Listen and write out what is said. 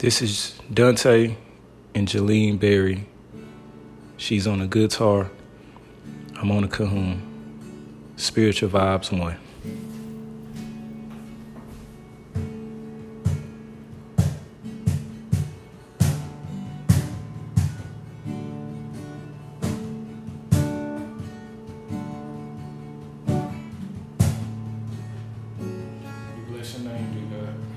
This is Dante and Jaleen Berry. She's on a guitar. I'm on a cajon. Spiritual Vibes 1. bless your name, dear God.